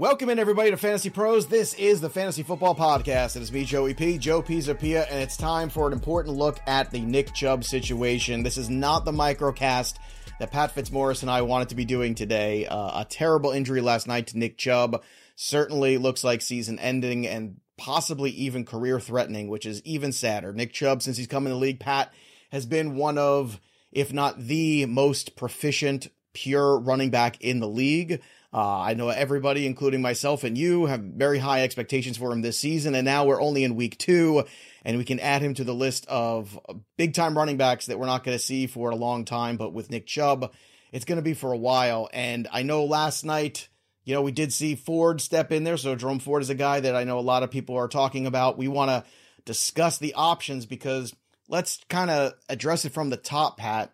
Welcome in everybody to Fantasy Pros. This is the Fantasy Football Podcast. It is me, Joey P, Joe Pisapia, and it's time for an important look at the Nick Chubb situation. This is not the microcast that Pat Fitzmaurice and I wanted to be doing today. Uh, a terrible injury last night to Nick Chubb certainly looks like season ending and possibly even career threatening, which is even sadder. Nick Chubb, since he's come in the league, Pat, has been one of, if not the most proficient, pure running back in the league. Uh, I know everybody, including myself and you, have very high expectations for him this season, and now we're only in week two, and we can add him to the list of big time running backs that we're not going to see for a long time. But with Nick Chubb, it's going to be for a while. And I know last night, you know, we did see Ford step in there. So Jerome Ford is a guy that I know a lot of people are talking about. We want to discuss the options because let's kind of address it from the top, Pat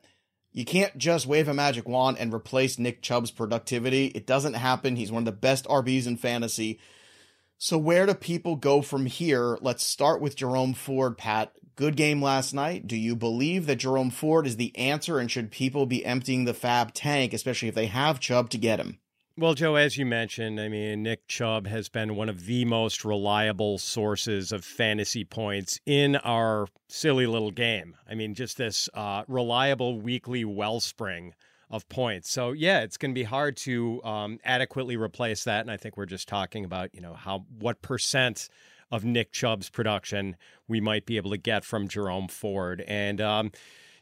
you can't just wave a magic wand and replace Nick Chubb's productivity. It doesn't happen. He's one of the best RBs in fantasy. So where do people go from here? Let's start with Jerome Ford, Pat. Good game last night. Do you believe that Jerome Ford is the answer and should people be emptying the FAAB tank, especially if they have Chubb to get him? Well, Joe, as you mentioned, I mean, Nick Chubb has been one of the most reliable sources of fantasy points in our silly little game. I mean, just this uh, reliable weekly wellspring of points. So, yeah, it's going to be hard to um, adequately replace that. And I think we're just talking about, you know, how what percent of Nick Chubb's production we might be able to get from Jerome Ford. And, um,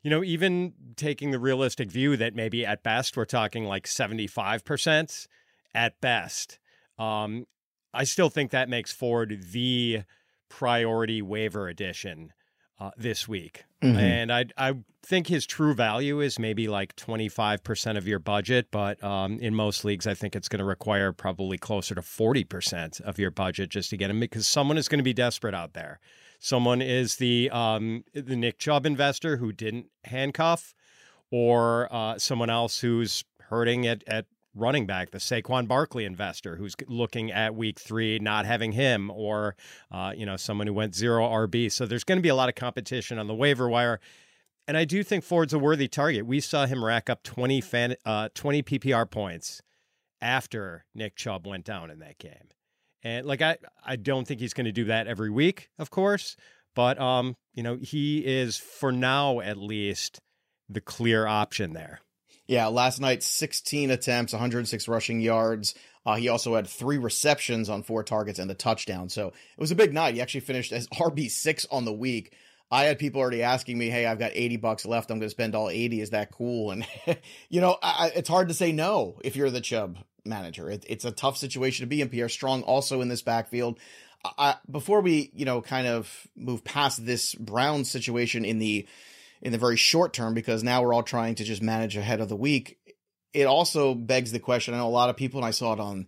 you know, even taking the realistic view that maybe at best we're talking like 75% at best, um, I still think that makes Ford the priority waiver addition uh, this week. Mm-hmm. And I I think his true value is maybe like 25% of your budget, but um, in most leagues, I think it's going to require probably closer to 40% of your budget just to get him because someone is going to be desperate out there. Someone is the um, the Nick Chubb investor who didn't handcuff, or uh, someone else who's hurting at, at running back, the Saquon Barkley investor who's looking at week three, not having him, or uh, you know someone who went zero RB. So there's going to be a lot of competition on the waiver wire, and I do think Ford's a worthy target. We saw him rack up 20 fan, uh, 20 PPR points after Nick Chubb went down in that game. And like I I don't think he's going to do that every week, of course, but um, you know, he is for now at least the clear option there. Yeah, last night 16 attempts, 106 rushing yards. Uh, he also had three receptions on four targets and a touchdown. So it was a big night. He actually finished as RB6 on the week. I had people already asking me, "Hey, I've got 80 bucks left. I'm going to spend all 80. Is that cool?" And you know, I, it's hard to say no if you're the Chubb manager. It, it's a tough situation to be in. Pierre Strong also in this backfield. I, before we, you know, kind of move past this Brown situation in the in the very short term, because now we're all trying to just manage ahead of the week. It also begs the question. I know a lot of people, and I saw it on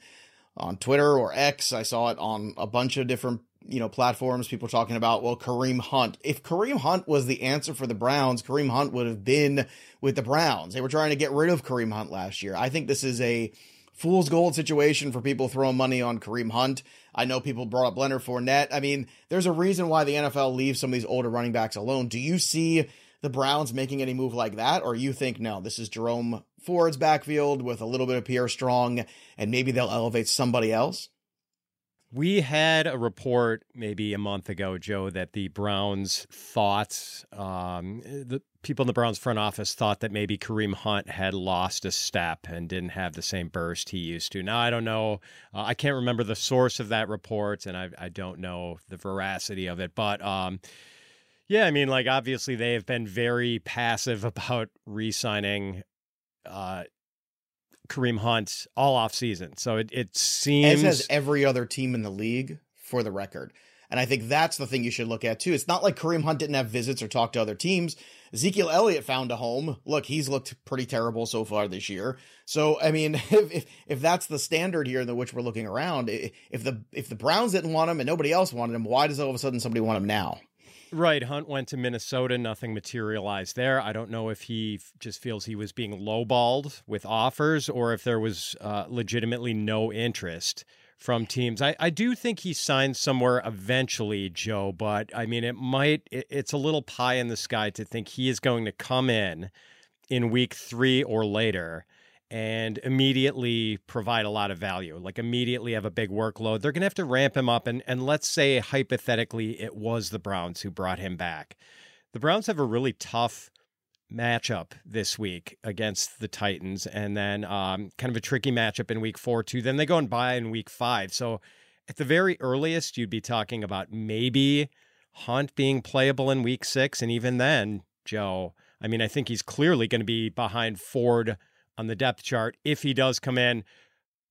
on Twitter or X. I saw it on a bunch of different you know platforms. People talking about well, Kareem Hunt. If Kareem Hunt was the answer for the Browns, Kareem Hunt would have been with the Browns. They were trying to get rid of Kareem Hunt last year. I think this is a fool's gold situation for people throwing money on Kareem Hunt. I know people brought up Leonard Fournette. I mean, there's a reason why the NFL leaves some of these older running backs alone. Do you see the Browns making any move like that, or you think no, this is Jerome Ford's backfield with a little bit of Pierre Strong, and maybe they'll elevate somebody else? We had a report maybe a month ago, Joe, that the Browns thought um, the people in the Browns front office thought that maybe Kareem Hunt had lost a step and didn't have the same burst he used to. Now I don't know. Uh, I can't remember the source of that report, and I, I don't know the veracity of it. But um, yeah, I mean, like obviously they have been very passive about re-signing uh, Kareem Hunt all off season. So it, it seems as has every other team in the league for the record. And I think that's the thing you should look at too. It's not like Kareem Hunt didn't have visits or talk to other teams. Ezekiel Elliott found a home. Look, he's looked pretty terrible so far this year. So, I mean, if, if, if that's the standard here in which we're looking around, if the, if the Browns didn't want him and nobody else wanted him, why does all of a sudden somebody want him now? Right. Hunt went to Minnesota. Nothing materialized there. I don't know if he just feels he was being lowballed with offers or if there was uh, legitimately no interest from teams. I, I do think he signs somewhere eventually, Joe, but I mean, it might, it, it's a little pie in the sky to think he is going to come in in week three or later and immediately provide a lot of value, like immediately have a big workload. They're going to have to ramp him up. And, and let's say, hypothetically, it was the Browns who brought him back. The Browns have a really tough matchup this week against the Titans, and then um, kind of a tricky matchup in week four, too. Then they go and bye in week five. So at the very earliest, you'd be talking about maybe Hunt being playable in week six. And even then, Joe, I mean, I think he's clearly going to be behind Ford on the depth chart if he does come in.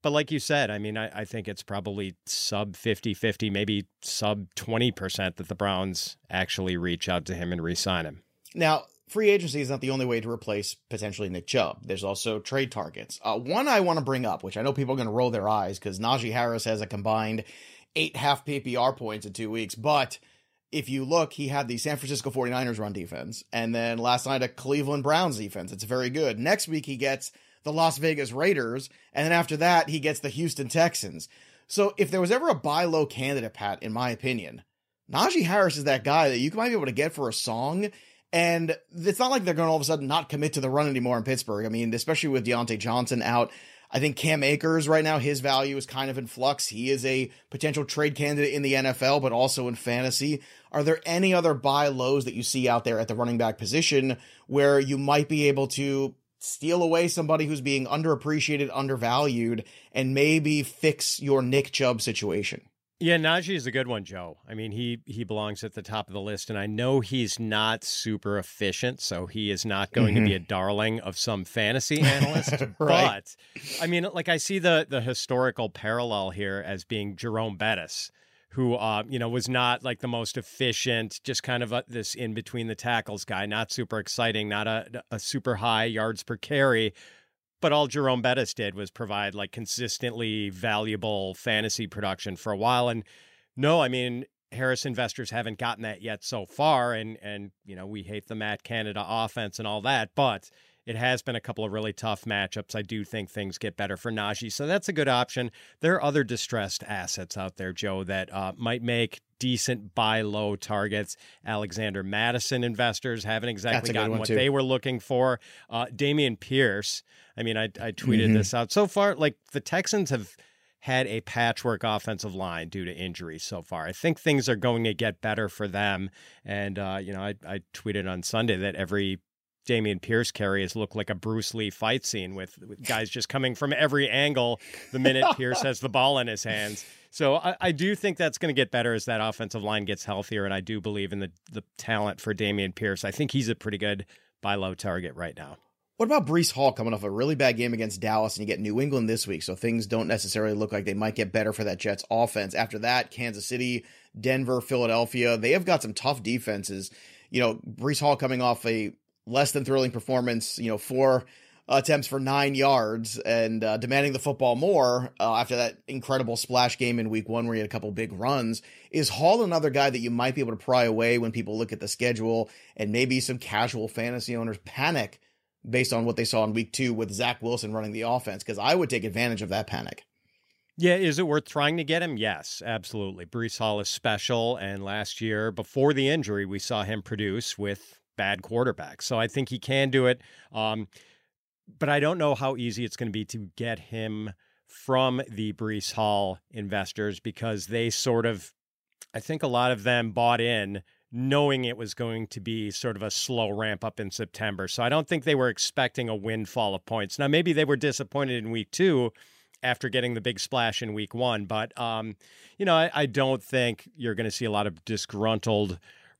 But like you said, I mean, I, I think it's probably sub 50 50, maybe sub 20% that the Browns actually reach out to him and re sign him. Now, free agency is not the only way to replace potentially Nick Chubb. There's also trade targets. Uh, one I want to bring up, which I know people are going to roll their eyes because Najee Harris has a combined eight half PPR points in two weeks. But if you look, he had the San Francisco 49ers run defense, and then last night a Cleveland Browns defense. It's very good. Next week, he gets the Las Vegas Raiders, and then after that, he gets the Houston Texans. So if there was ever a buy low candidate, Pat, in my opinion, Najee Harris is that guy that you might be able to get for a song. And it's not like they're going to all of a sudden not commit to the run anymore in Pittsburgh. I mean, especially with Diontae Johnson out. I think Cam Akers right now, his value is kind of in flux. He is a potential trade candidate in the NFL, but also in fantasy. Are there any other buy lows that you see out there at the running back position where you might be able to steal away somebody who's being underappreciated, undervalued, and maybe fix your Nick Chubb situation? Yeah, Najee is a good one, Joe. I mean, he he belongs at the top of the list, and I know he's not super efficient, so he is not going mm-hmm. to be mm-hmm. a darling of some fantasy analyst. right. But I mean, like I see the the historical parallel here as being Jerome Bettis, who uh, you know was not like the most efficient, just kind of a, this in between the tackles guy, not super exciting, not a, a super high yards per carry, but all Jerome Bettis did was provide like consistently valuable fantasy production for a while. And no, I mean, Harris investors haven't gotten that yet so far. And, and, you know, we hate the Matt Canada offense and all that, but it has been a couple of really tough matchups. I do think things get better for Najee. So that's a good option. There are other distressed assets out there, Joe, that uh, might make decent buy low targets. Alexander Mattison investors haven't exactly gotten what too. they were looking for. Uh, Dameon Pierce, I mean, I, I tweeted mm-hmm. this out. So far, like the Texans have had a patchwork offensive line due to injuries so far. I think things are going to get better for them. And, uh, you know, I, I tweeted on Sunday that every Dameon Pierce carries look like a Bruce Lee fight scene with, with guys just coming from every angle the minute Pierce has the ball in his hands. So I, I do think that's going to get better as that offensive line gets healthier, and I do believe in the the talent for Dameon Pierce. I think he's a pretty good buy low target right now. What about Breece Hall coming off a really bad game against Dallas and you get New England this week, so things don't necessarily look like they might get better for that Jets offense. After that, Kansas City, Denver, Philadelphia, they have got some tough defenses. You know, Breece Hall coming off a less than thrilling performance, you know, four attempts for nine yards and uh, demanding the football more uh, after that incredible splash game in week one where he had a couple big runs. Is Hall another guy that you might be able to pry away when people look at the schedule and maybe some casual fantasy owners panic based on what they saw in week two with Zach Wilson running the offense? Because I would take advantage of that panic. Yeah, is it worth trying to get him? Yes, absolutely. Breece Hall is special, and last year, before the injury, we saw him produce with bad quarterback. So I think he can do it. Um, but I don't know how easy it's going to be to get him from the Breece Hall investors because they sort of, I think a lot of them bought in knowing it was going to be sort of a slow ramp up in September. So I don't think they were expecting a windfall of points. Now, maybe they were disappointed in week two after getting the big splash in week one, but, um, you know, I, I don't think you're going to see a lot of disgruntled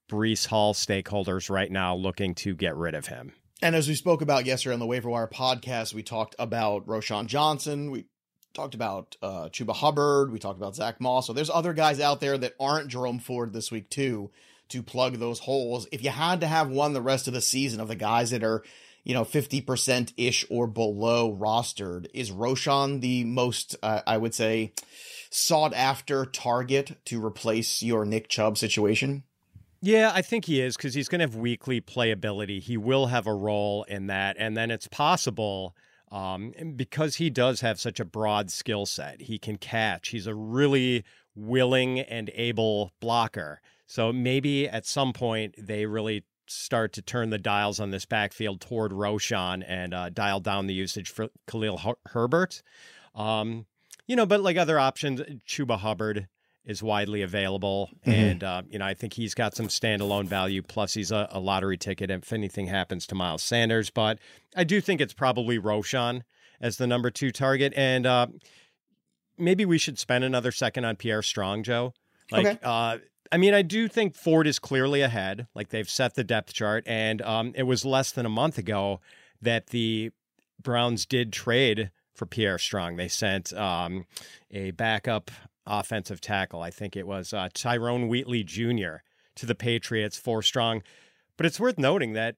Breece Hall stakeholders right now looking to get rid of him. And as we spoke about yesterday on the Waiver Wire podcast, we talked about Roschon Johnson. We talked about uh, Chuba Hubbard. We talked about Zach Moss. So there's other guys out there that aren't Jerome Ford this week too to plug those holes. If you had to have one the rest of the season of the guys that are, you know, 50% ish or below rostered, is Roschon the most, uh, I would say, sought after target to replace your Nick Chubb situation? Yeah, I think he is because he's going to have weekly playability. He will have a role in that. And then it's possible um, because he does have such a broad skill set, he can catch. He's a really willing and able blocker. So maybe at some point they really start to turn the dials on this backfield toward Roschon and uh, dial down the usage for Khalil Her- Herbert. Um, you know, but like other options, Chuba Hubbard is widely available, mm-hmm. and uh, you know I think he's got some standalone value. Plus, he's a, a, lottery ticket if anything happens to Miles Sanders. But I do think it's probably Roschon as the number two target, and uh, maybe we should spend another second on Pierre Strong, Joe. Like, okay. uh, I mean, I do think Ford is clearly ahead. Like they've set the depth chart, and um, it was less than a month ago that the Browns did trade for Pierre Strong. They sent um, a backup offensive tackle. I think it was uh, Tyrone Wheatley Jr. to the Patriots for Strong. But it's worth noting that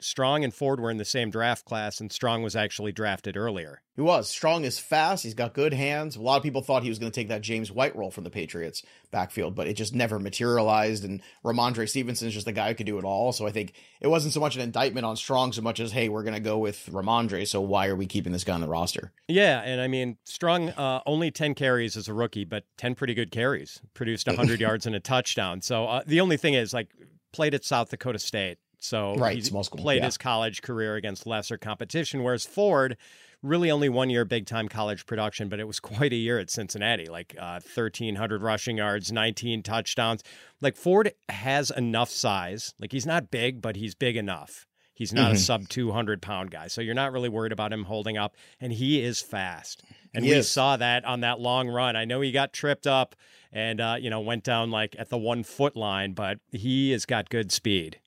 Strong and Ford were in the same draft class, and Strong was actually drafted earlier. He was. Strong is fast. He's got good hands. A lot of people thought he was going to take that James White role from the Patriots backfield, but it just never materialized. And Rhamondre Stevenson is just the guy who could do it all. So I think it wasn't so much an indictment on Strong so much as, hey, we're going to go with Rhamondre. So why are we keeping this guy on the roster? Yeah. And I mean, Strong, uh, only 10 carries as a rookie, but 10 pretty good carries, produced 100 yards and a touchdown. So uh, the only thing is, like, played at South Dakota State so right, he played yeah. his college career against lesser competition, whereas Ford really only one year big time college production, but it was quite a year at Cincinnati, like uh, 1,300 rushing yards, 19 touchdowns. Like Ford has enough size. Like he's not big, but he's big enough. He's not mm-hmm. a sub 200 pound guy. So you're not really worried about him holding up. And he is fast. And we saw that on that long run. I know he got tripped up and, uh, you know, went down like at the one foot line, but he has got good speed.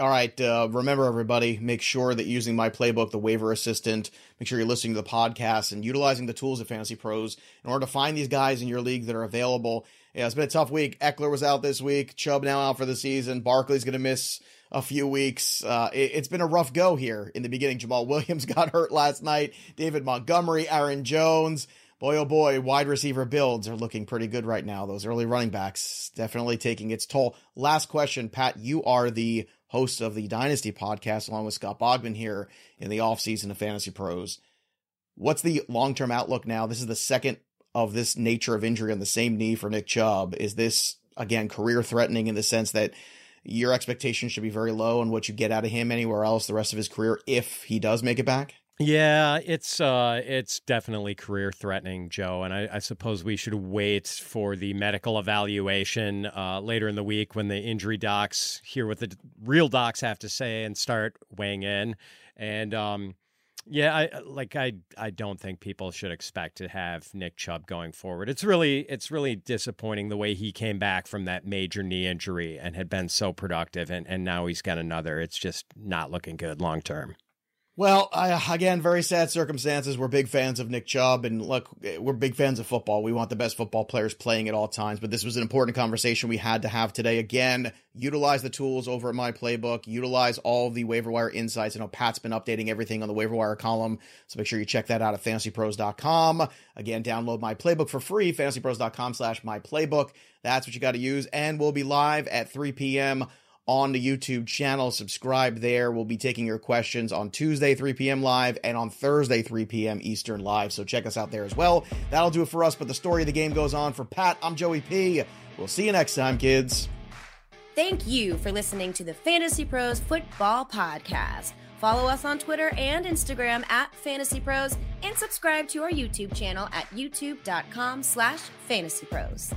All right. Uh, remember, everybody, make sure that using my playbook, the waiver assistant, make sure you're listening to the podcast and utilizing the tools of Fantasy Pros in order to find these guys in your league that are available. Yeah, it's been a tough week. Ekeler was out this week. Chubb now out for the season. Barkley's going to miss a few weeks. Uh, it, has been a rough go here in the beginning. Jamaal Williams got hurt last night. David Montgomery, Aaron Jones. Boy, oh boy, wide receiver builds are looking pretty good right now. Those early running backs definitely taking its toll. Last question, Pat. You are the host of the Dynasty podcast, along with Scott Bogman here in the offseason of Fantasy Pros. What's the long term outlook now? This is the second of this nature of injury on the same knee for Nick Chubb. Is this, again, career threatening in the sense that your expectations should be very low on what you get out of him anywhere else the rest of his career if he does make it back? Yeah, it's uh, it's definitely career threatening, Joe. And I, I, suppose we should wait for the medical evaluation uh, later in the week when the injury docs hear what the real docs have to say and start weighing in. And um, yeah, I like I I don't think people should expect to have Nick Chubb going forward. It's really it's really disappointing the way he came back from that major knee injury and had been so productive, and and now he's got another. It's just not looking good long term. Well, I, again, very sad circumstances. We're big fans of Nick Chubb, and look, we're big fans of football. We want the best football players playing at all times, but this was an important conversation we had to have today. Again, utilize the tools over at my playbook, utilize all the waiver wire insights. I know Pat's been updating everything on the waiver wire column, so make sure you check that out at fantasypros.com. Again, download my playbook for free, fantasypros.com slash my playbook. That's what you got to use, and we'll be live at 3 p.m on the YouTube channel. Subscribe there. We'll be taking your questions on Tuesday, 3 p.m. live, and on Thursday, 3 p.m. Eastern live. So check us out there as well. That'll do it for us, but the story of the game goes on. For Pat, I'm Joey P. We'll see you next time, kids. Thank you for listening to the Fantasy Pros Football Podcast. Follow us on Twitter and Instagram at Fantasy Pros and subscribe to our YouTube channel at youtube.com slash fantasypros.